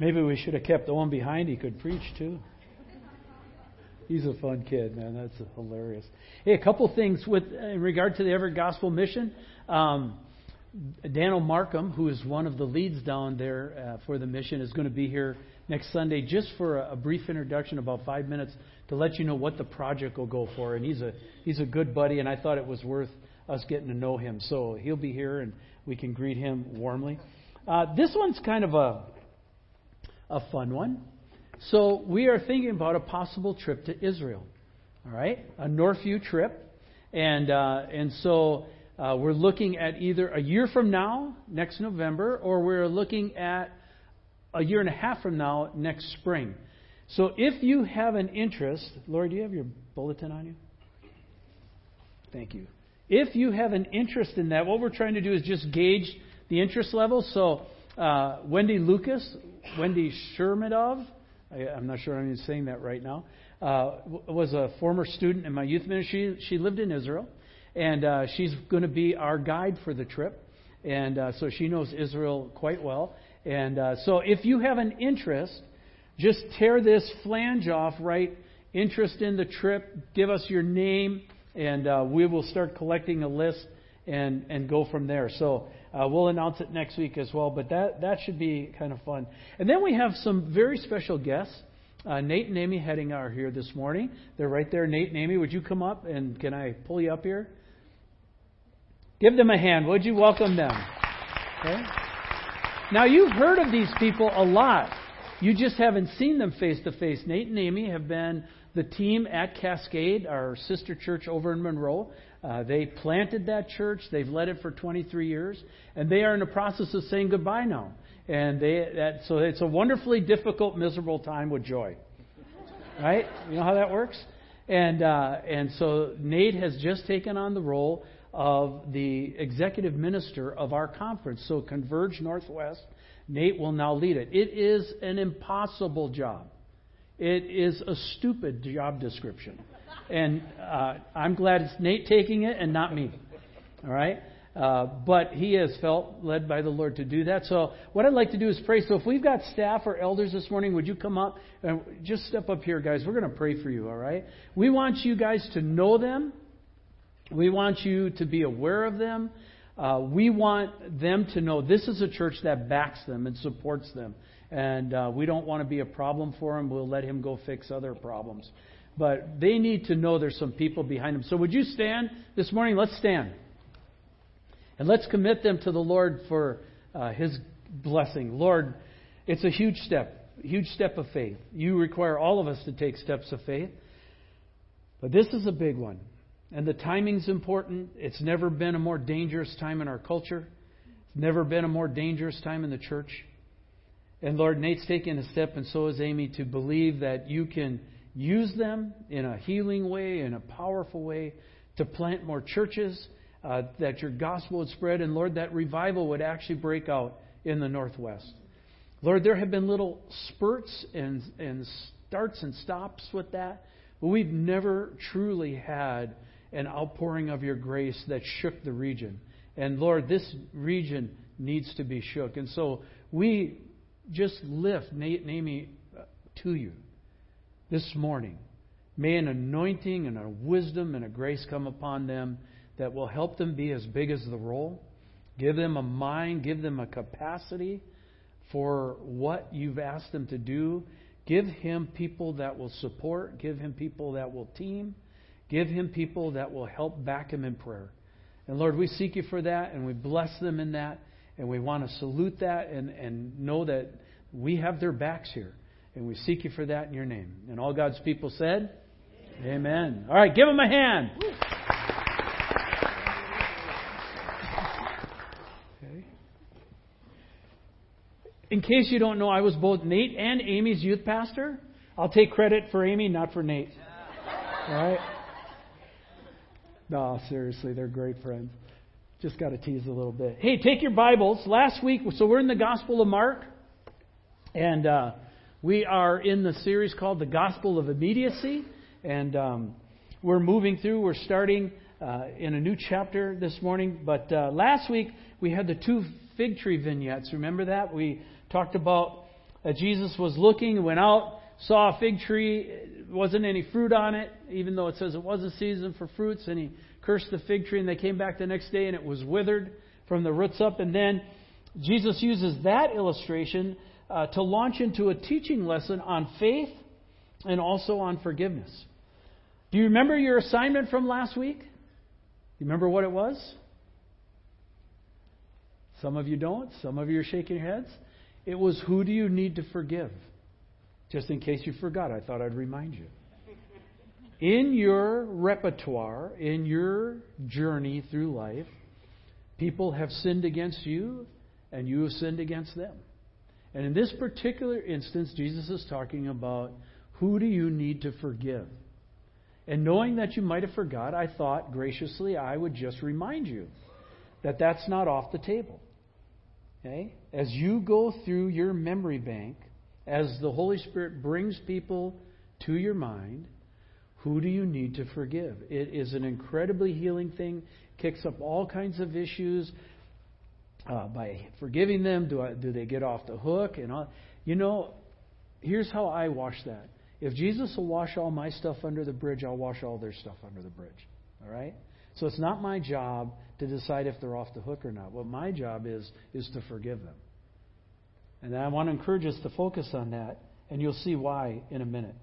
Maybe we should have kept the one behind. He could preach too. He's a fun kid, man. That's hilarious. Hey, a couple things with in regard to the Everett Gospel Mission. Um, Daniel Markham, who is one of the leads down there uh, for the mission, is going to be here next Sunday just for a, a, brief introduction, about five minutes, to let you know what the project will go for. And he's a he's a good buddy, and I thought it was worth us getting to know him. So he'll be here, and we can greet him warmly. Uh, this one's kind of a a fun one. So we are thinking about a possible trip to Israel. All right, a Northview trip, and uh, and so uh, we're looking at either a year from now, next November, or we're looking at a year and a half from now, next spring. So if you have an interest, Lori, do you have your bulletin on you? Thank you. If you have an interest in that, what we're trying to do is just gauge the interest level. So uh, Wendy Lucas, Wendy Shermadov, I, am not sure I'm even saying that right now, uh, was a former student in my youth ministry. She lived in Israel and uh, she's going to be our guide for the trip. And uh, so she knows Israel quite well. And uh, so if you have an interest, just tear this flange off, right? Interest in the trip, give us your name, and uh, we will start collecting a list and, and go from there. So uh, we'll announce it next week as well, but that, that should be kind of fun. And then we have some very special guests. Uh, Nate and Amy Heading are here this morning. They're right there. Nate and Amy, would you come up and can I pull you up here? Give them a hand. Would you welcome them? Okay. Now, you've heard of these people a lot. You just haven't seen them face to face. Nate and Amy have been the team at Cascade, our sister church over in Monroe. Uh, they planted that church. They've led it for 23 years, and they are in the process of saying goodbye now. And they, that, so it's a wonderfully difficult, miserable time with joy. Right? You know how that works? And uh, and so Nate has just taken on the role of the executive minister of our conference. So, Converge Northwest, Nate will now lead it. It is an impossible job. It is a stupid job description. And uh, I'm glad it's Nate taking it and not me. All right? Uh, but he has felt led by the Lord to do that. So, what I'd like to do is pray. So, if we've got staff or elders this morning, would you come up and just step up here, guys? We're going to pray for you, all right? We want you guys to know them. We want you to be aware of them. Uh, we want them to know this is a church that backs them and supports them. And uh, we don't want to be a problem for him. We'll let him go fix other problems. But they need to know there's some people behind them. So would you stand this morning? Let's stand. And let's commit them to the Lord for uh, his blessing. Lord, it's a huge step, huge step of faith. You require all of us to take steps of faith. But this is a big one. And the timing's important. It's never been a more dangerous time in our culture. It's never been a more dangerous time in the church. And Lord, Nate's taken a step, and so is Amy, to believe that you can use them in a healing way, in a powerful way, to plant more churches, uh, that your gospel would spread, and Lord, that revival would actually break out in the Northwest. Lord, there have been little spurts and, and starts and stops with that, but we've never truly had an outpouring of your grace that shook the region. And Lord, this region needs to be shook. And so we just lift Amy uh, to you this morning. May an anointing and a wisdom and a grace come upon them that will help them be as big as the role. Give them a mind, give them a capacity for what you've asked them to do. Give him people that will support, give him people that will team. Give him people that will help back him in prayer. And Lord, we seek you for that and we bless them in that. And we want to salute that and, and know that we have their backs here. And we seek you for that in your name. And all God's people said, Amen. Amen. All right, give them a hand. Okay. In case you don't know, I was both Nate and Amy's youth pastor. I'll take credit for Amy, not for Nate. All right? No, seriously, they're great friends. Just got to tease a little bit. Hey, take your Bibles. Last week, so we're in the Gospel of Mark, and uh, we are in the series called the Gospel of Immediacy, and um, we're moving through. We're starting uh, in a new chapter this morning. But uh, last week we had the two fig tree vignettes. Remember that we talked about that Jesus was looking, went out, saw a fig tree, wasn't any fruit on it, even though it says it was a season for fruits, and he cursed the fig tree, and they came back the next day and it was withered from the roots up. And then Jesus uses that illustration uh, to launch into a teaching lesson on faith and also on forgiveness. Do you remember your assignment from last week? Do you remember what it was? Some of you don't. Some of you are shaking your heads. It was who do you need to forgive? Just in case you forgot, I thought I'd remind you. In your repertoire, in your journey through life, people have sinned against you and you have sinned against them. And in this particular instance, Jesus is talking about who do you need to forgive? And knowing that you might have forgot, I thought graciously I would just remind you that that's not off the table. Okay? As you go through your memory bank, as the Holy Spirit brings people to your mind, who do you need to forgive? It is an incredibly healing thing, kicks up all kinds of issues. Uh, by forgiving them, do, I, do they get off the hook? And all? You know, here's how I wash that. If Jesus will wash all my stuff under the bridge, I'll wash all their stuff under the bridge. All right? So it's not my job to decide if they're off the hook or not. What my job is, is to forgive them. And I want to encourage us to focus on that, and you'll see why in a minute.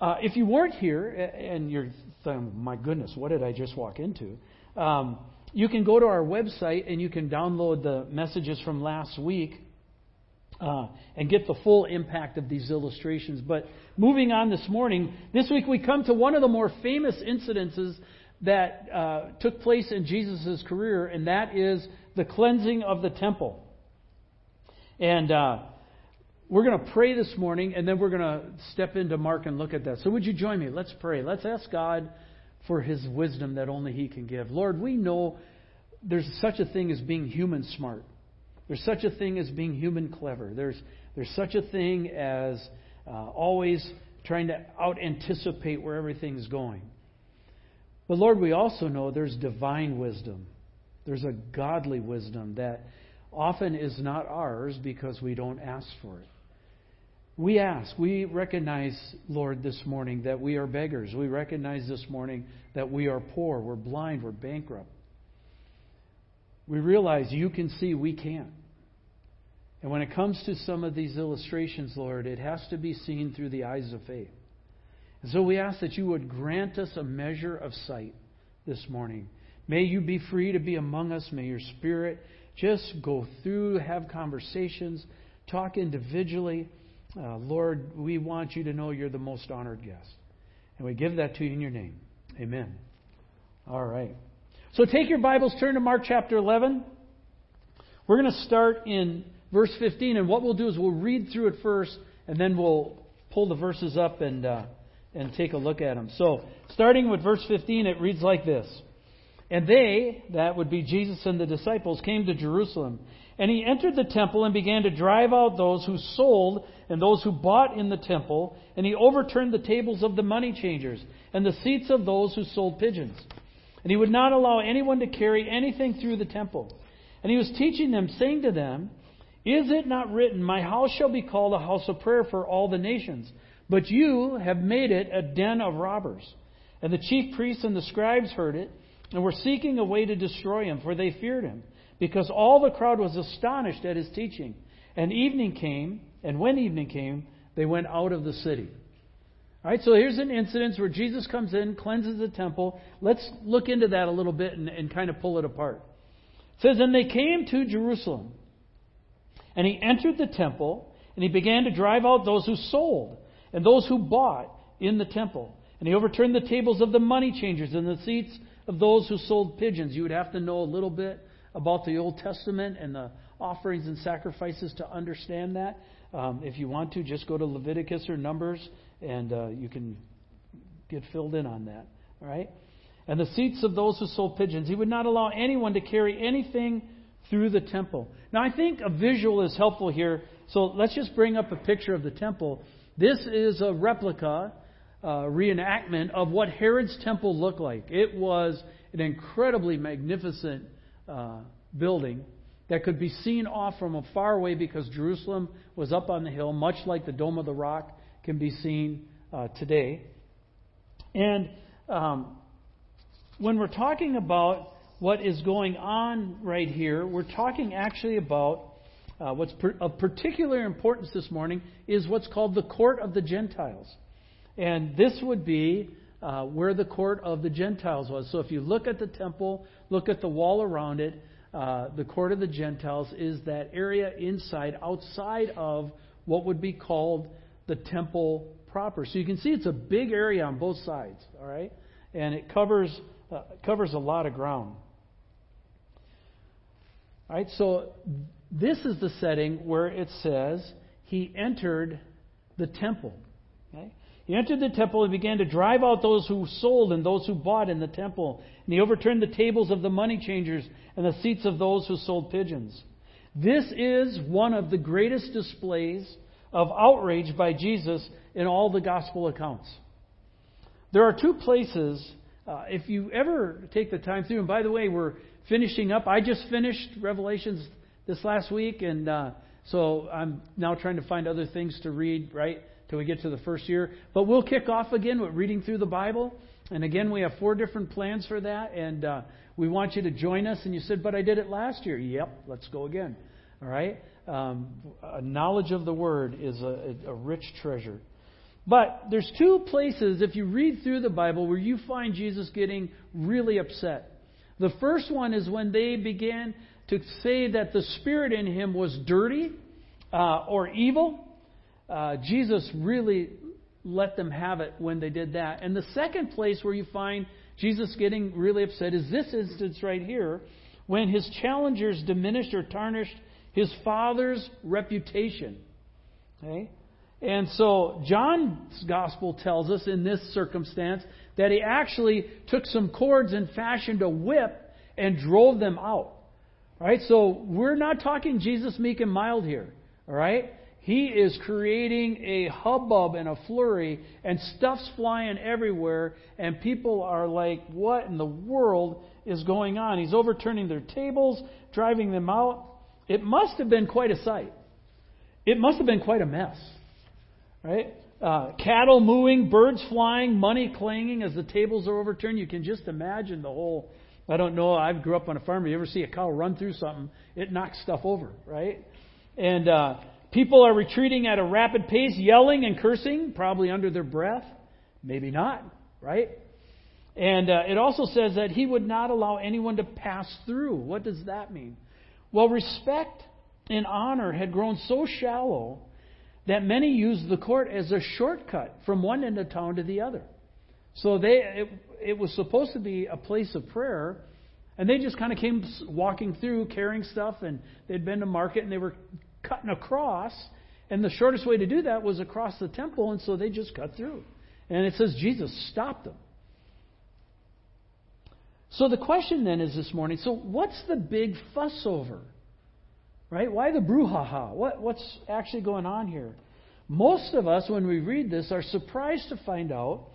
Uh, if you weren't here and you're thinking, my goodness, what did I just walk into? Um, you can go to our website and you can download the messages from last week uh, and get the full impact of these illustrations. But moving on this morning, this week we come to one of the more famous incidences that uh, took place in Jesus' career, and that is the cleansing of the temple. And uh, we're going to pray this morning, and then we're going to step into Mark and look at that. So, would you join me? Let's pray. Let's ask God for His wisdom that only He can give. Lord, we know there's such a thing as being human smart. There's such a thing as being human clever. There's, there's such a thing as uh, always trying to out anticipate where everything's going. But Lord, we also know there's divine wisdom. There's a godly wisdom that often is not ours because we don't ask for it. We ask, we recognize, Lord, this morning that we are beggars. We recognize this morning that we are poor, we're blind, we're bankrupt we realize you can see, we can't. And when it comes to some of these illustrations, Lord, it has to be seen through the eyes of faith. And so we ask that you would grant us a measure of sight this morning. May you be free to be among us. May your spirit just go through, have conversations, talk individually. Uh, Lord, we want you to know you're the most honored guest. And we give that to you in your name. Amen. All right. So take your Bibles, turn to Mark chapter 11. We're going to start in verse 15, and what we'll do is we'll read through it first, and then we'll pull the verses up and, uh, and take a look at them. So, starting with verse 15, it reads like this And they, that would be Jesus and the disciples, came to Jerusalem. And he entered the temple and began to drive out those who sold and those who bought in the temple, and he overturned the tables of the money changers and the seats of those who sold pigeons. And he would not allow anyone to carry anything through the temple. And he was teaching them, saying to them, Is it not written, My house shall be called a house of prayer for all the nations? But you have made it a den of robbers. And the chief priests and the scribes heard it, and were seeking a way to destroy him, for they feared him, because all the crowd was astonished at his teaching. And evening came, and when evening came, they went out of the city. All right, so here's an incident where Jesus comes in, cleanses the temple. Let's look into that a little bit and, and kind of pull it apart. It says, And they came to Jerusalem, and he entered the temple, and he began to drive out those who sold and those who bought in the temple. And he overturned the tables of the money changers and the seats of those who sold pigeons. You would have to know a little bit about the Old Testament and the offerings and sacrifices to understand that. Um, if you want to, just go to Leviticus or Numbers and uh, you can get filled in on that. All right? And the seats of those who sold pigeons. He would not allow anyone to carry anything through the temple. Now, I think a visual is helpful here. So let's just bring up a picture of the temple. This is a replica, uh, reenactment of what Herod's temple looked like. It was an incredibly magnificent uh, building. That could be seen off from far away because Jerusalem was up on the hill, much like the Dome of the Rock can be seen uh, today. And um, when we're talking about what is going on right here, we're talking actually about uh, what's per- of particular importance this morning is what's called the court of the Gentiles. And this would be uh, where the court of the Gentiles was. So if you look at the temple, look at the wall around it, uh, the court of the Gentiles is that area inside, outside of what would be called the temple proper. So you can see it's a big area on both sides, all right? And it covers, uh, covers a lot of ground. All right, so this is the setting where it says he entered the temple. Okay? He entered the temple and began to drive out those who sold and those who bought in the temple. And he overturned the tables of the money changers and the seats of those who sold pigeons. This is one of the greatest displays of outrage by Jesus in all the gospel accounts. There are two places, uh, if you ever take the time through, and by the way, we're finishing up. I just finished Revelations this last week, and uh, so I'm now trying to find other things to read, right? Till we get to the first year. But we'll kick off again with reading through the Bible. And again, we have four different plans for that. And uh, we want you to join us. And you said, but I did it last year. Yep, let's go again. All right? Um, a knowledge of the Word is a, a rich treasure. But there's two places, if you read through the Bible, where you find Jesus getting really upset. The first one is when they began to say that the spirit in him was dirty uh, or evil uh, Jesus really let them have it when they did that. And the second place where you find Jesus getting really upset is this instance right here, when his challengers diminished or tarnished his father's reputation. Okay? And so John's gospel tells us in this circumstance that he actually took some cords and fashioned a whip and drove them out. Right? So we're not talking Jesus meek and mild here. All right? He is creating a hubbub and a flurry, and stuff's flying everywhere, and people are like, What in the world is going on? He's overturning their tables, driving them out. It must have been quite a sight. It must have been quite a mess. Right? Uh, cattle mooing, birds flying, money clanging as the tables are overturned. You can just imagine the whole. I don't know. I grew up on a farm. You ever see a cow run through something? It knocks stuff over, right? And uh, People are retreating at a rapid pace, yelling and cursing, probably under their breath. Maybe not, right? And uh, it also says that he would not allow anyone to pass through. What does that mean? Well, respect and honor had grown so shallow that many used the court as a shortcut from one end of town to the other. So they, it, it was supposed to be a place of prayer, and they just kind of came walking through carrying stuff, and they'd been to market, and they were cutting across, and the shortest way to do that was across the temple, and so they just cut through. And it says Jesus stopped them. So the question then is this morning so what's the big fuss over? Right? Why the brouhaha? What, what's actually going on here? Most of us, when we read this, are surprised to find out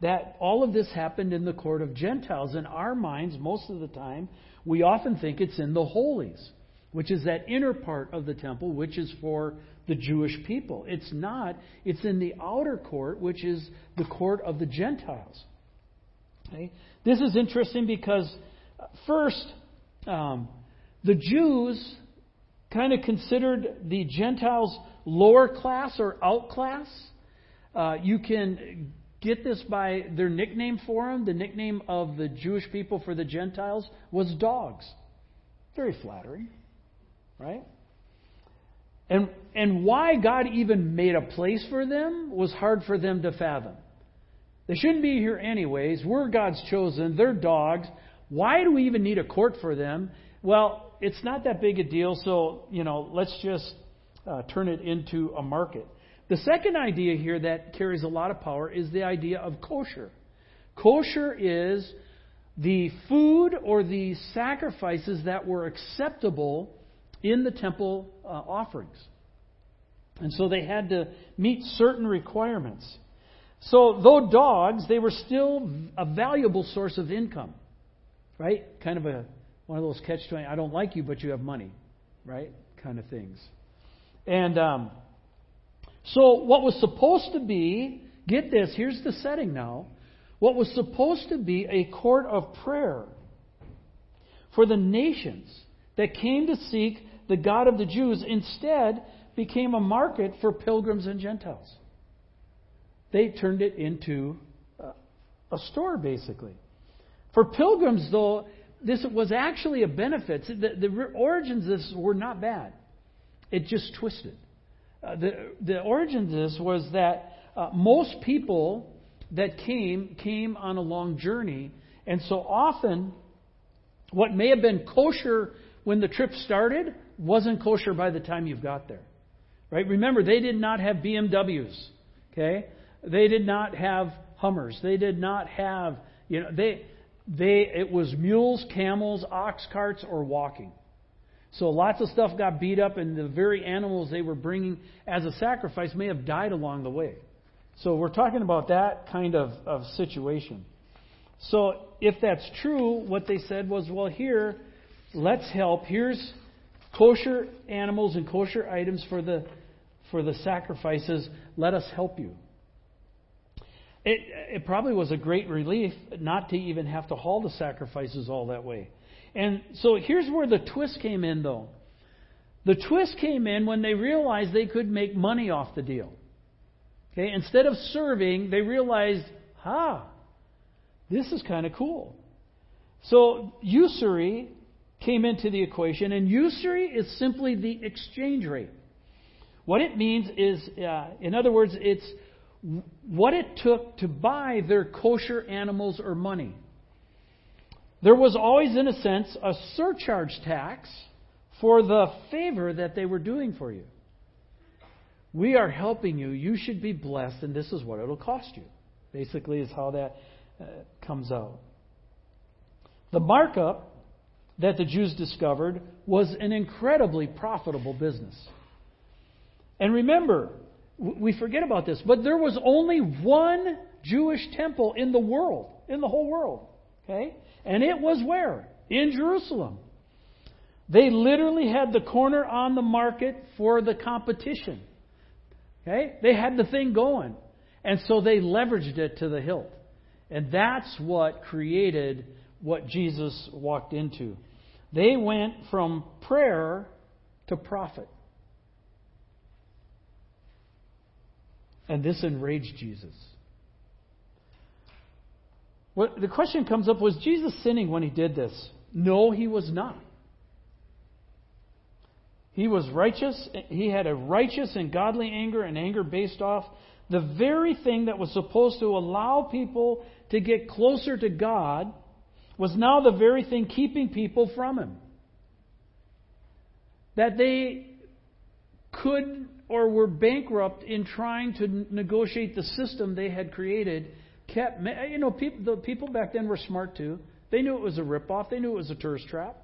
that all of this happened in the court of Gentiles. In our minds, most of the time, we often think it's in the holies which is that inner part of the temple, which is for the Jewish people. It's not, it's in the outer court, which is the court of the Gentiles. Okay? This is interesting because, first, um, the Jews kind of considered the Gentiles lower class or outclass. Uh, you can get this by their nickname for them. The nickname of the Jewish people for the Gentiles was dogs. Very flattering right? And, and why God even made a place for them was hard for them to fathom. They shouldn't be here anyways. We're God's chosen. They're dogs. Why do we even need a court for them? Well, it's not that big a deal, so, you know, let's just uh, turn it into a market. The second idea here that carries a lot of power is the idea of kosher. Kosher is the food or the sacrifices that were acceptable in the temple uh, offerings. And so they had to meet certain requirements. So, though dogs, they were still a valuable source of income. Right? Kind of a one of those catch 20. I don't like you, but you have money. right? Kind of things. And um, so, what was supposed to be, get this, here's the setting now. What was supposed to be a court of prayer for the nations that came to seek the God of the Jews instead became a market for pilgrims and Gentiles. They turned it into a store, basically. For pilgrims, though, this was actually a benefit. The, the origins of this were not bad. It just twisted. Uh, the, the origins of this was that uh, most people that came came on a long journey, and so often what may have been kosher when the trip started wasn't kosher by the time you've got there. Right? Remember, they did not have BMWs. Okay? They did not have Hummers. They did not have, you know, they they it was mules, camels, ox carts, or walking. So lots of stuff got beat up, and the very animals they were bringing as a sacrifice may have died along the way. So we're talking about that kind of, of situation. So if that's true, what they said was, well, here, let's help. Here's kosher animals and kosher items for the for the sacrifices. Let us help you. It, it probably was a great relief not to even have to haul the sacrifices all that way. And so here's where the twist came in, though. The twist came in when they realized they could make money off the deal. Okay, instead of serving, they realized, ha, this is kind of cool. So usury came into the equation, and usury is simply the exchange rate. What it means is, uh, in other words, it's what it took to buy their kosher animals or money. There was always, in a sense, a surcharge tax for the favor that they were doing for you. We are helping you. You should be blessed, and this is what it'll cost you. Basically, is how that uh, comes out. The markup that the Jews discovered was an incredibly profitable business. And remember, we forget about this, but there was only one Jewish temple in the world, in the whole world. Okay? And it was where? In Jerusalem. They literally had the corner on the market for the competition. Okay? They had the thing going. And so they leveraged it to the hilt. And that's what created what Jesus walked into. They went from prayer to profit. And this enraged Jesus. What, the question comes up was Jesus sinning when he did this? No, he was not. He was righteous. He had a righteous and godly anger, and anger based off the very thing that was supposed to allow people to get closer to God was now the very thing keeping people from Him. That they could or were bankrupt in trying to negotiate the system they had created kept you know people the people back then were smart too. They knew it was a ripoff. They knew it was a tourist trap.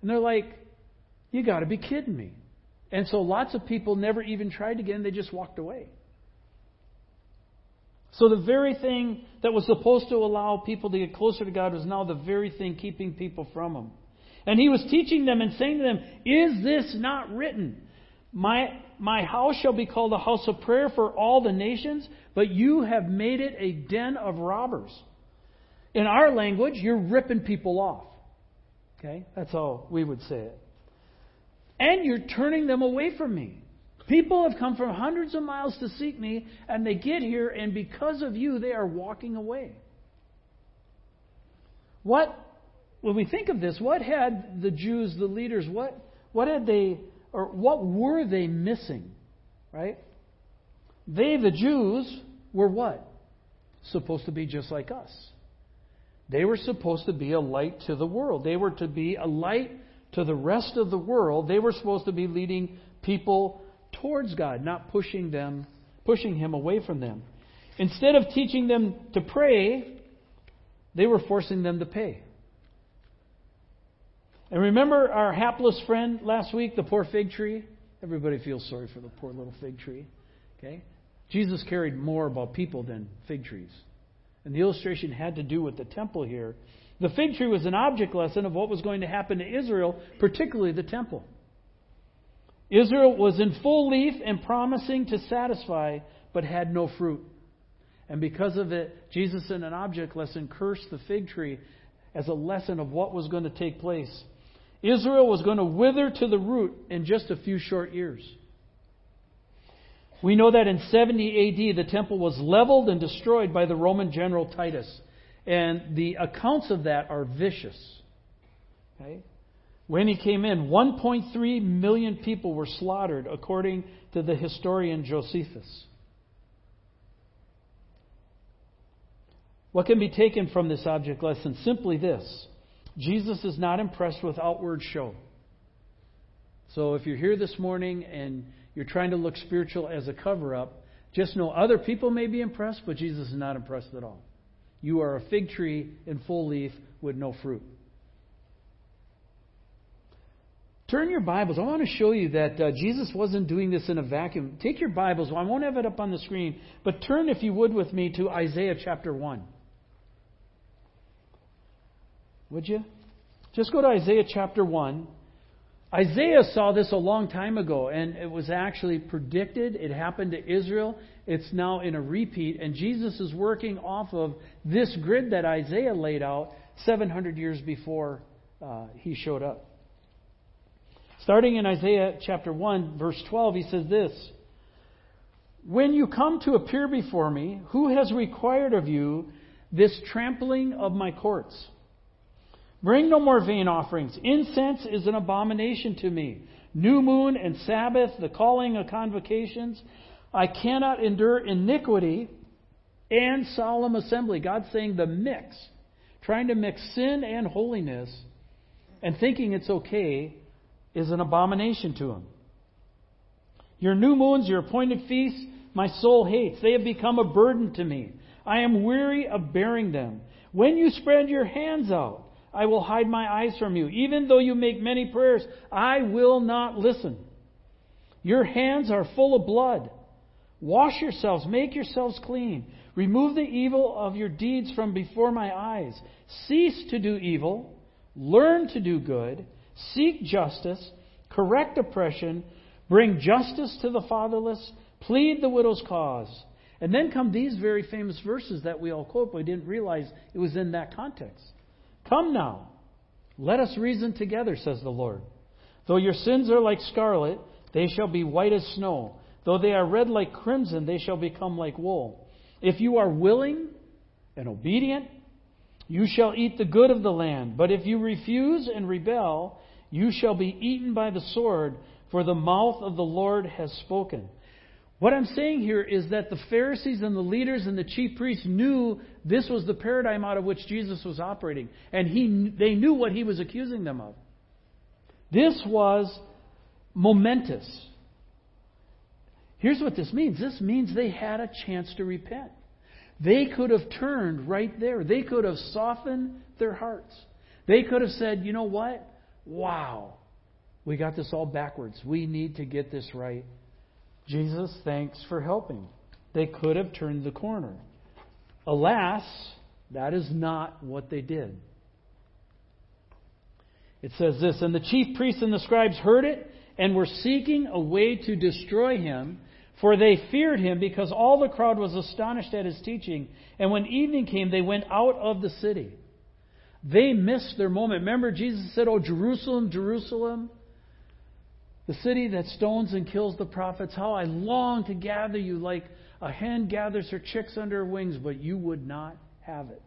And they're like you got to be kidding me. And so lots of people never even tried again. They just walked away so the very thing that was supposed to allow people to get closer to God was now the very thing keeping people from him and he was teaching them and saying to them is this not written my, my house shall be called a house of prayer for all the nations, but you have made it a den of robbers. In our language, you're ripping people off. Okay? That's how we would say it. And you're turning them away from me. People have come from hundreds of miles to seek me, and they get here, and because of you, they are walking away. What, when we think of this, what had the Jews, the leaders, what, what had they or what were they missing? Right? They, the Jews, were what? Supposed to be just like us. They were supposed to be a light to the world. They were to be a light to the rest of the world. They were supposed to be leading people towards God, not pushing them, pushing him away from them. Instead of teaching them to pray, they were forcing them to pay. And remember our hapless friend last week, the poor fig tree? Everybody feels sorry for the poor little fig tree. Okay? Jesus cared more about people than fig trees. And the illustration had to do with the temple here. The fig tree was an object lesson of what was going to happen to Israel, particularly the temple. Israel was in full leaf and promising to satisfy, but had no fruit. And because of it, Jesus, in an object lesson, cursed the fig tree as a lesson of what was going to take place. Israel was going to wither to the root in just a few short years. We know that in 70 AD, the temple was leveled and destroyed by the Roman general Titus. And the accounts of that are vicious. Okay? When he came in, 1.3 million people were slaughtered, according to the historian Josephus. What can be taken from this object lesson? Simply this Jesus is not impressed with outward show. So if you're here this morning and you're trying to look spiritual as a cover up, just know other people may be impressed, but Jesus is not impressed at all. You are a fig tree in full leaf with no fruit. Turn your Bibles. I want to show you that uh, Jesus wasn't doing this in a vacuum. Take your Bibles. I won't have it up on the screen, but turn, if you would, with me to Isaiah chapter 1. Would you? Just go to Isaiah chapter 1. Isaiah saw this a long time ago, and it was actually predicted. It happened to Israel. It's now in a repeat, and Jesus is working off of this grid that Isaiah laid out 700 years before uh, he showed up. Starting in Isaiah chapter 1, verse 12, he says this When you come to appear before me, who has required of you this trampling of my courts? Bring no more vain offerings. Incense is an abomination to me. New moon and Sabbath, the calling of convocations. I cannot endure iniquity and solemn assembly. God's saying the mix, trying to mix sin and holiness and thinking it's okay is an abomination to him. Your new moons, your appointed feasts, my soul hates. They have become a burden to me. I am weary of bearing them. When you spread your hands out, I will hide my eyes from you. Even though you make many prayers, I will not listen. Your hands are full of blood. Wash yourselves, make yourselves clean. Remove the evil of your deeds from before my eyes. Cease to do evil. Learn to do good. Seek justice. Correct oppression. Bring justice to the fatherless. Plead the widow's cause. And then come these very famous verses that we all quote, but we didn't realize it was in that context. Come now, let us reason together, says the Lord. Though your sins are like scarlet, they shall be white as snow. Though they are red like crimson, they shall become like wool. If you are willing and obedient, you shall eat the good of the land. But if you refuse and rebel, you shall be eaten by the sword, for the mouth of the Lord has spoken. What I'm saying here is that the Pharisees and the leaders and the chief priests knew this was the paradigm out of which Jesus was operating, and he, they knew what he was accusing them of. This was momentous. Here's what this means this means they had a chance to repent. They could have turned right there, they could have softened their hearts. They could have said, you know what? Wow, we got this all backwards. We need to get this right. Jesus, thanks for helping. They could have turned the corner. Alas, that is not what they did. It says this And the chief priests and the scribes heard it and were seeking a way to destroy him, for they feared him because all the crowd was astonished at his teaching. And when evening came, they went out of the city. They missed their moment. Remember, Jesus said, Oh, Jerusalem, Jerusalem, the city that stones and kills the prophets, how I long to gather you like a hen gathers her chicks under her wings, but you would not have it.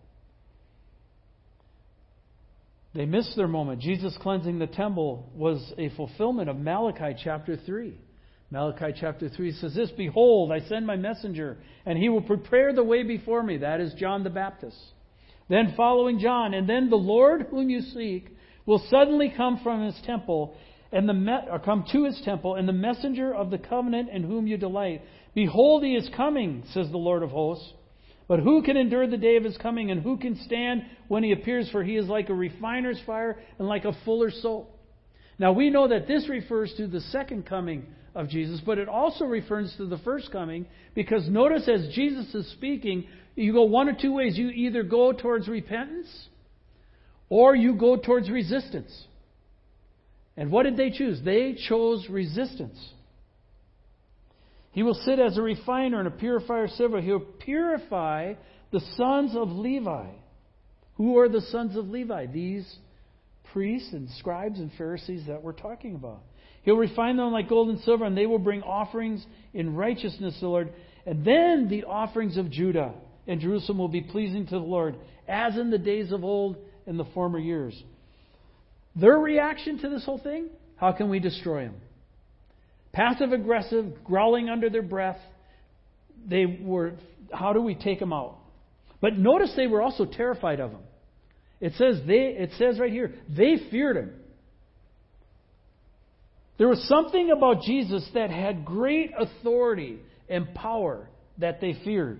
They missed their moment. Jesus cleansing the temple was a fulfillment of Malachi chapter 3. Malachi chapter 3 says this Behold, I send my messenger, and he will prepare the way before me. That is John the Baptist. Then following John, and then the Lord whom you seek will suddenly come from his temple, and the me- or come to his temple, and the messenger of the covenant in whom you delight. Behold, he is coming, says the Lord of hosts. But who can endure the day of his coming, and who can stand when he appears? For he is like a refiner's fire and like a fuller's soap. Now we know that this refers to the second coming of Jesus, but it also refers to the first coming because notice as Jesus is speaking, you go one or two ways. You either go towards repentance or you go towards resistance. And what did they choose? They chose resistance. He will sit as a refiner and a purifier of silver. He will purify the sons of Levi. Who are the sons of Levi? These priests and scribes and Pharisees that we're talking about. He'll refine them like gold and silver, and they will bring offerings in righteousness to the Lord. And then the offerings of Judah and Jerusalem will be pleasing to the Lord, as in the days of old in the former years. Their reaction to this whole thing? How can we destroy them? Passive aggressive, growling under their breath. They were, how do we take them out? But notice they were also terrified of him. It says they it says right here, they feared him. There was something about Jesus that had great authority and power that they feared.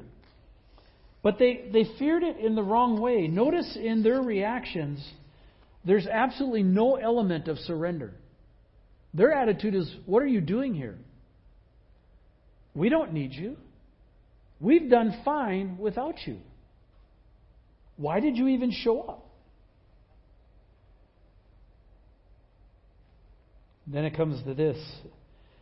But they, they feared it in the wrong way. Notice in their reactions, there's absolutely no element of surrender. Their attitude is, What are you doing here? We don't need you. We've done fine without you. Why did you even show up? Then it comes to this.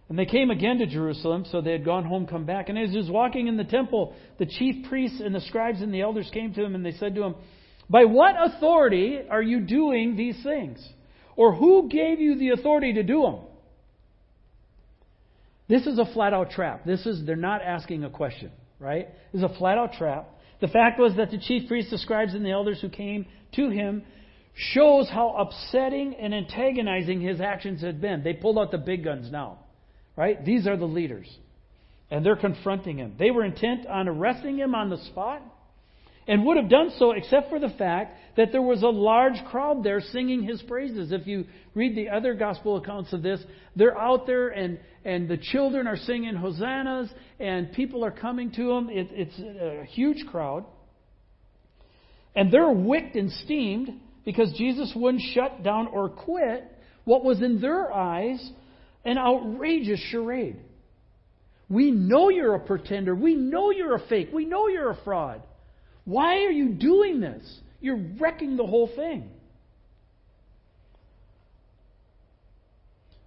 And they came again to Jerusalem, so they had gone home, come back. And as he was walking in the temple, the chief priests and the scribes and the elders came to him, and they said to him, By what authority are you doing these things? Or who gave you the authority to do them? This is a flat out trap. This is, they're not asking a question, right? This is a flat out trap. The fact was that the chief priests, the scribes, and the elders who came to him shows how upsetting and antagonizing his actions had been. They pulled out the big guns now, right? These are the leaders. And they're confronting him. They were intent on arresting him on the spot and would have done so except for the fact that there was a large crowd there singing his praises. If you read the other gospel accounts of this, they're out there and, and the children are singing hosannas and people are coming to him. It, it's a huge crowd. And they're wicked and steamed because Jesus wouldn't shut down or quit what was in their eyes an outrageous charade. We know you're a pretender. We know you're a fake. We know you're a fraud. Why are you doing this? You're wrecking the whole thing.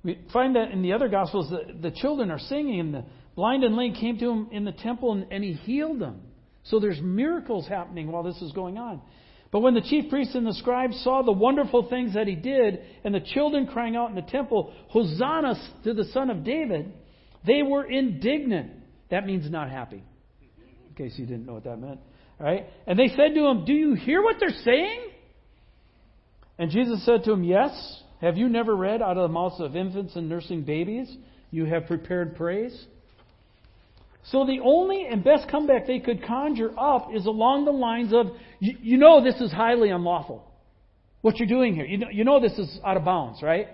We find that in the other Gospels, the, the children are singing, and the blind and lame came to him in the temple, and, and he healed them. So there's miracles happening while this is going on. But when the chief priests and the scribes saw the wonderful things that he did, and the children crying out in the temple, Hosanna to the Son of David, they were indignant. That means not happy, in case you didn't know what that meant. Right? And they said to him, Do you hear what they're saying? And Jesus said to him, Yes. Have you never read out of the mouths of infants and nursing babies, you have prepared praise? So the only and best comeback they could conjure up is along the lines of, you, you know this is highly unlawful. What you're doing here. You know, you know this is out of bounds, right?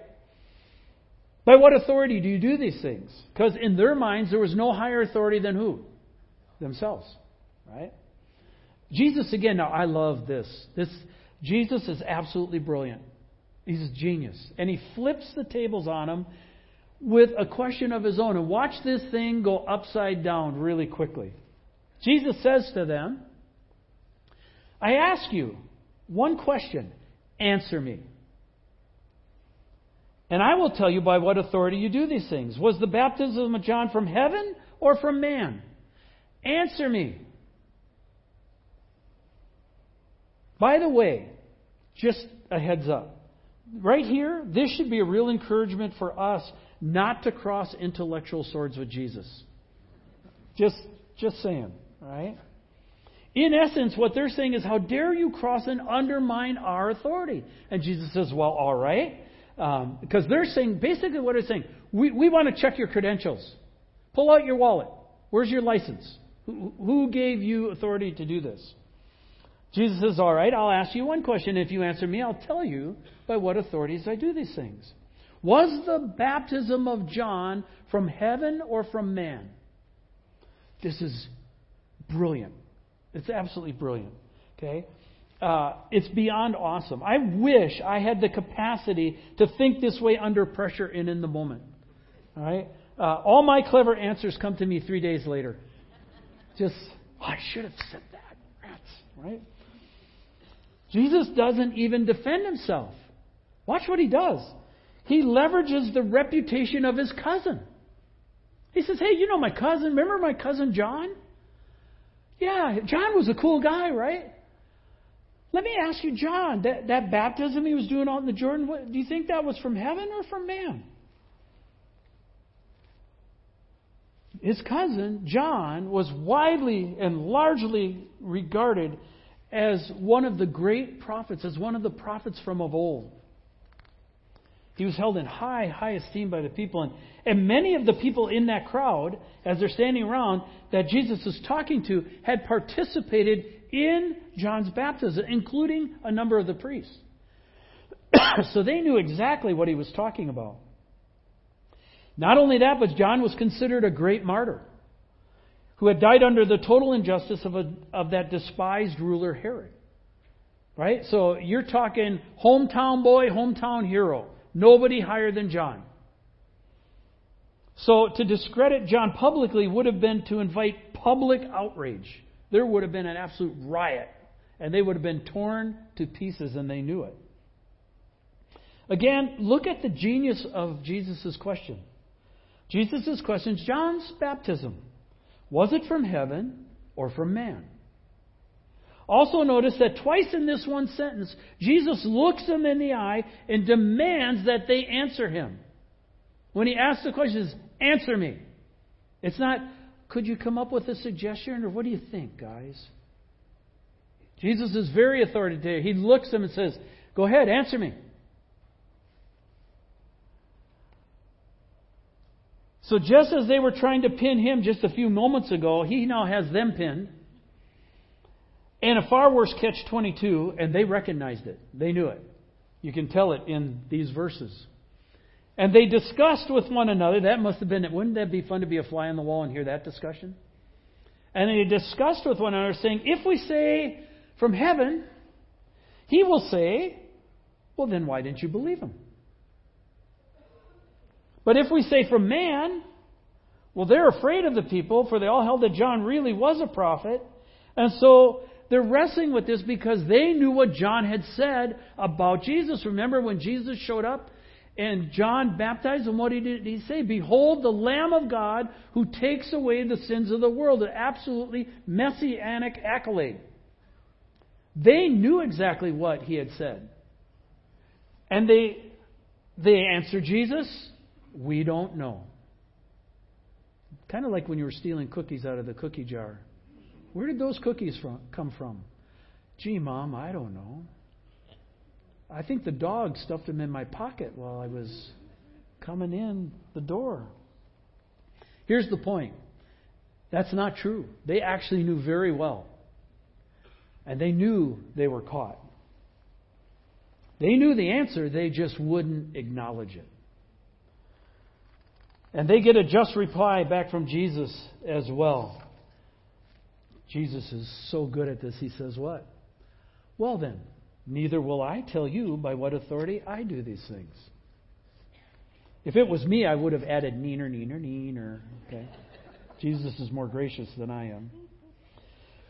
By what authority do you do these things? Because in their minds there was no higher authority than who? Themselves. Right? Jesus, again, now I love this. This Jesus is absolutely brilliant. He's a genius. And he flips the tables on him with a question of his own. And watch this thing go upside down really quickly. Jesus says to them, I ask you one question. Answer me. And I will tell you by what authority you do these things. Was the baptism of John from heaven or from man? Answer me. By the way, just a heads up. Right here, this should be a real encouragement for us not to cross intellectual swords with Jesus. Just, just saying, right? In essence, what they're saying is, how dare you cross and undermine our authority? And Jesus says, well, all right. Um, because they're saying, basically what they're saying, we, we want to check your credentials. Pull out your wallet. Where's your license? Who, who gave you authority to do this? Jesus says, All right, I'll ask you one question. If you answer me, I'll tell you by what authorities I do these things. Was the baptism of John from heaven or from man? This is brilliant. It's absolutely brilliant. Okay? Uh, it's beyond awesome. I wish I had the capacity to think this way under pressure and in the moment. All right? Uh, all my clever answers come to me three days later. Just, oh, I should have said that. Rats, right? Jesus doesn't even defend himself. Watch what he does. He leverages the reputation of his cousin. He says, Hey, you know my cousin? Remember my cousin John? Yeah, John was a cool guy, right? Let me ask you, John, that, that baptism he was doing out in the Jordan, what, do you think that was from heaven or from man? His cousin, John, was widely and largely regarded as one of the great prophets, as one of the prophets from of old. He was held in high, high esteem by the people. And, and many of the people in that crowd, as they're standing around, that Jesus is talking to, had participated in John's baptism, including a number of the priests. so they knew exactly what he was talking about. Not only that, but John was considered a great martyr who had died under the total injustice of, a, of that despised ruler Herod. Right? So you're talking hometown boy, hometown hero. Nobody higher than John. So to discredit John publicly would have been to invite public outrage. There would have been an absolute riot, and they would have been torn to pieces, and they knew it. Again, look at the genius of Jesus' question. Jesus' question John's baptism, was it from heaven or from man? Also, notice that twice in this one sentence, Jesus looks them in the eye and demands that they answer him. When he asks the questions, answer me. It's not, could you come up with a suggestion, or what do you think, guys? Jesus is very authoritative. He looks them and says, Go ahead, answer me. So, just as they were trying to pin him just a few moments ago, he now has them pinned. And a far worse catch 22, and they recognized it. They knew it. You can tell it in these verses. And they discussed with one another. That must have been, it. wouldn't that be fun to be a fly on the wall and hear that discussion? And they discussed with one another, saying, If we say from heaven, he will say, Well, then why didn't you believe him? But if we say from man, well, they're afraid of the people, for they all held that John really was a prophet. And so they're wrestling with this because they knew what John had said about Jesus. Remember when Jesus showed up and John baptized him, what did he say? Behold, the Lamb of God who takes away the sins of the world. An absolutely messianic accolade. They knew exactly what he had said. And they, they answered Jesus, We don't know. Kind of like when you were stealing cookies out of the cookie jar. Where did those cookies from, come from? Gee, Mom, I don't know. I think the dog stuffed them in my pocket while I was coming in the door. Here's the point that's not true. They actually knew very well. And they knew they were caught. They knew the answer, they just wouldn't acknowledge it. And they get a just reply back from Jesus as well. Jesus is so good at this, he says, What? Well, then, neither will I tell you by what authority I do these things. If it was me, I would have added neener, neener, neener. Okay? Jesus is more gracious than I am.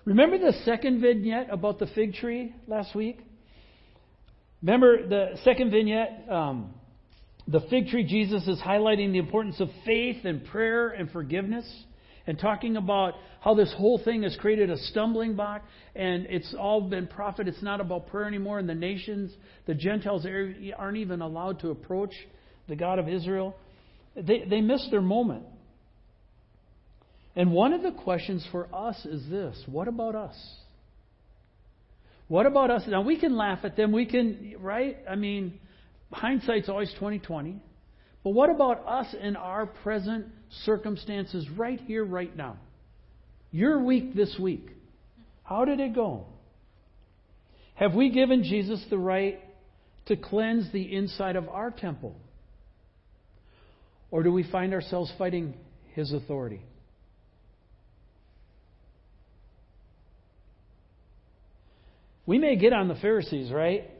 Remember the second vignette about the fig tree last week? Remember the second vignette? Um, the fig tree, Jesus is highlighting the importance of faith and prayer and forgiveness and talking about how this whole thing has created a stumbling block and it's all been profit. It's not about prayer anymore, and the nations, the Gentiles, aren't even allowed to approach the God of Israel. They, they missed their moment. And one of the questions for us is this what about us? What about us? Now we can laugh at them. We can, right? I mean, hindsight's always twenty twenty. But what about us in our present circumstances right here, right now? Your week this week. How did it go? Have we given Jesus the right to cleanse the inside of our temple? Or do we find ourselves fighting his authority? We may get on the Pharisees, right?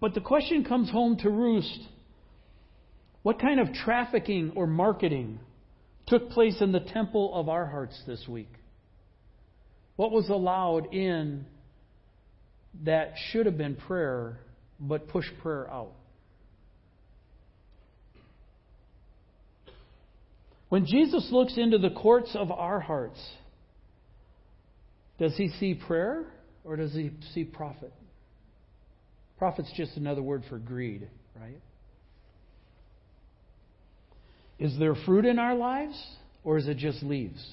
But the question comes home to roost what kind of trafficking or marketing took place in the temple of our hearts this week? What was allowed in that should have been prayer but pushed prayer out? When Jesus looks into the courts of our hearts, does he see prayer or does he see profit? Profit's just another word for greed, right? Is there fruit in our lives or is it just leaves?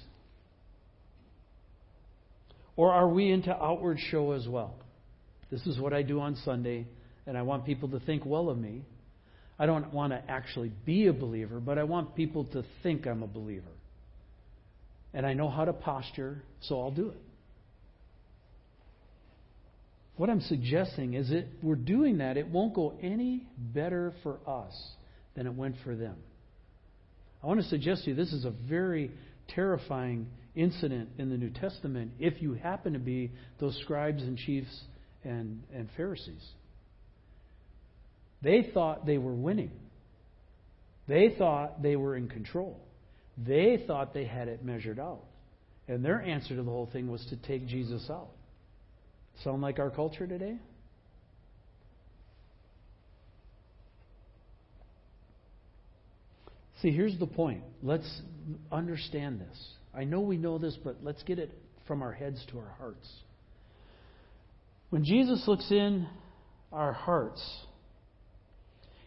Or are we into outward show as well? This is what I do on Sunday, and I want people to think well of me. I don't want to actually be a believer, but I want people to think I'm a believer. And I know how to posture, so I'll do it. What I'm suggesting is that we're doing that, it won't go any better for us than it went for them. I want to suggest to you this is a very terrifying incident in the New Testament if you happen to be those scribes and chiefs and, and Pharisees. They thought they were winning. They thought they were in control. They thought they had it measured out. And their answer to the whole thing was to take Jesus out. Sound like our culture today? See, here's the point. Let's understand this. I know we know this, but let's get it from our heads to our hearts. When Jesus looks in our hearts,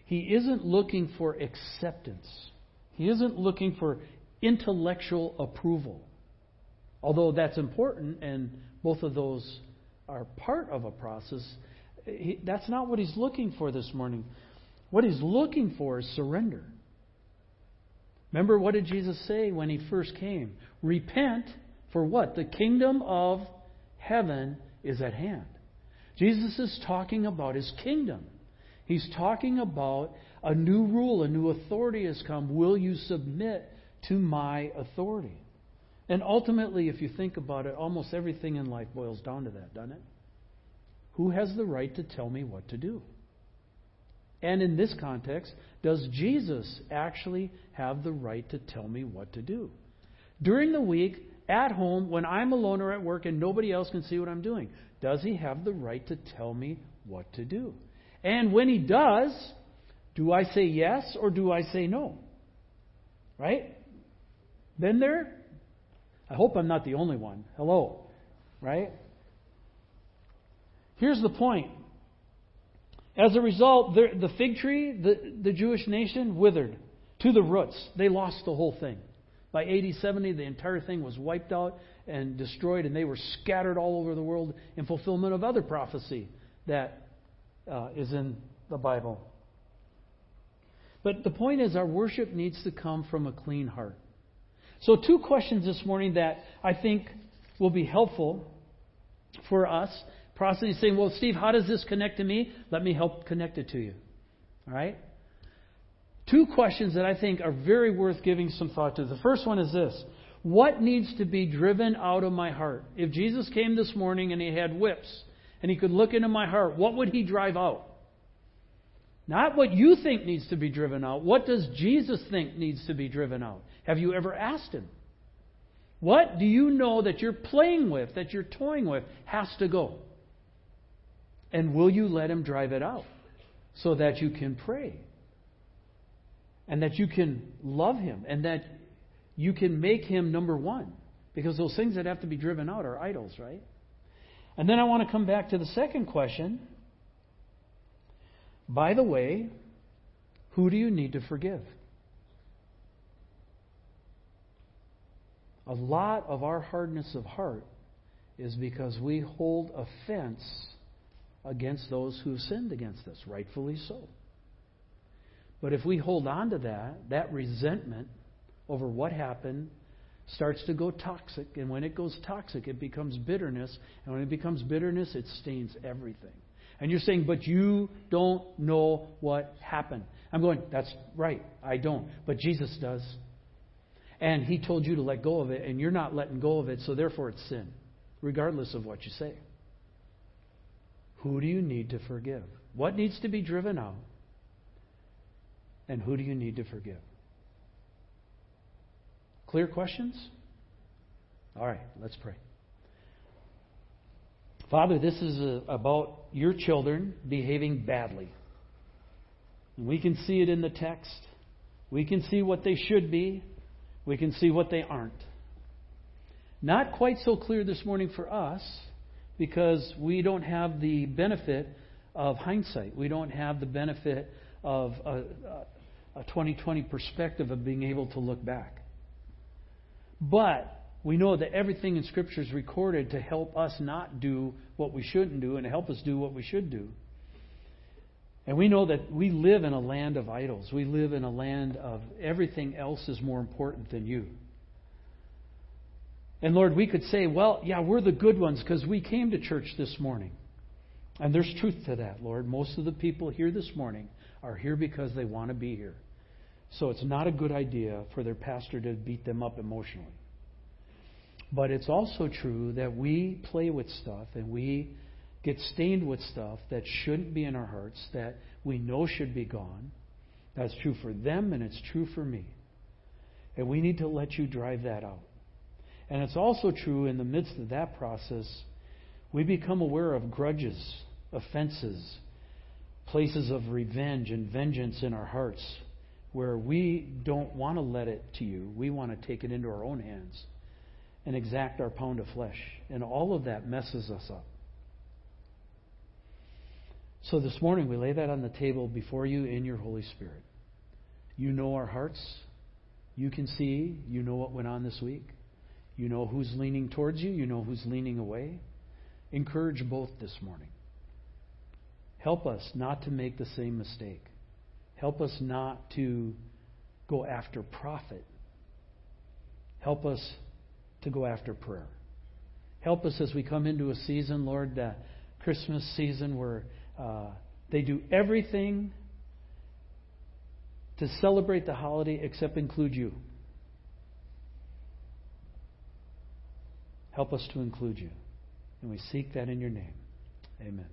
he isn't looking for acceptance. He isn't looking for intellectual approval. Although that's important, and both of those are part of a process, he, that's not what he's looking for this morning. What he's looking for is surrender. Remember, what did Jesus say when he first came? Repent for what? The kingdom of heaven is at hand. Jesus is talking about his kingdom. He's talking about a new rule, a new authority has come. Will you submit to my authority? And ultimately, if you think about it, almost everything in life boils down to that, doesn't it? Who has the right to tell me what to do? And in this context, does Jesus actually have the right to tell me what to do? During the week, at home, when I'm alone or at work and nobody else can see what I'm doing, does he have the right to tell me what to do? And when he does, do I say yes or do I say no? Right? Been there? I hope I'm not the only one. Hello. Right? Here's the point. As a result, the, the fig tree, the, the Jewish nation, withered to the roots. They lost the whole thing. By AD 70, the entire thing was wiped out and destroyed, and they were scattered all over the world in fulfillment of other prophecy that uh, is in the Bible. But the point is, our worship needs to come from a clean heart. So, two questions this morning that I think will be helpful for us. Processing saying, Well, Steve, how does this connect to me? Let me help connect it to you. All right? Two questions that I think are very worth giving some thought to. The first one is this What needs to be driven out of my heart? If Jesus came this morning and he had whips and he could look into my heart, what would he drive out? Not what you think needs to be driven out. What does Jesus think needs to be driven out? Have you ever asked him? What do you know that you're playing with, that you're toying with, has to go? And will you let him drive it out so that you can pray? And that you can love him and that you can make him number one. Because those things that have to be driven out are idols, right? And then I want to come back to the second question. By the way, who do you need to forgive? A lot of our hardness of heart is because we hold offense against those who have sinned against us, rightfully so. But if we hold on to that, that resentment over what happened starts to go toxic. And when it goes toxic, it becomes bitterness. And when it becomes bitterness, it stains everything. And you're saying, but you don't know what happened. I'm going, that's right, I don't. But Jesus does. And He told you to let go of it, and you're not letting go of it, so therefore it's sin, regardless of what you say. Who do you need to forgive? What needs to be driven out? And who do you need to forgive? Clear questions? All right, let's pray. Father, this is a, about your children behaving badly. We can see it in the text. We can see what they should be. We can see what they aren't. Not quite so clear this morning for us because we don't have the benefit of hindsight. We don't have the benefit of a, a 2020 perspective of being able to look back. But we know that everything in Scripture is recorded to help us not do what we shouldn't do and help us do what we should do. And we know that we live in a land of idols. We live in a land of everything else is more important than you. And Lord, we could say, well, yeah, we're the good ones because we came to church this morning. And there's truth to that, Lord. Most of the people here this morning are here because they want to be here. So it's not a good idea for their pastor to beat them up emotionally. But it's also true that we play with stuff and we get stained with stuff that shouldn't be in our hearts, that we know should be gone. That's true for them and it's true for me. And we need to let you drive that out. And it's also true in the midst of that process, we become aware of grudges, offenses, places of revenge and vengeance in our hearts where we don't want to let it to you. We want to take it into our own hands and exact our pound of flesh. And all of that messes us up. So this morning, we lay that on the table before you in your Holy Spirit. You know our hearts. You can see. You know what went on this week. You know who's leaning towards you. You know who's leaning away. Encourage both this morning. Help us not to make the same mistake. Help us not to go after profit. Help us to go after prayer. Help us as we come into a season, Lord, that Christmas season where uh, they do everything to celebrate the holiday except include you. Help us to include you. And we seek that in your name. Amen.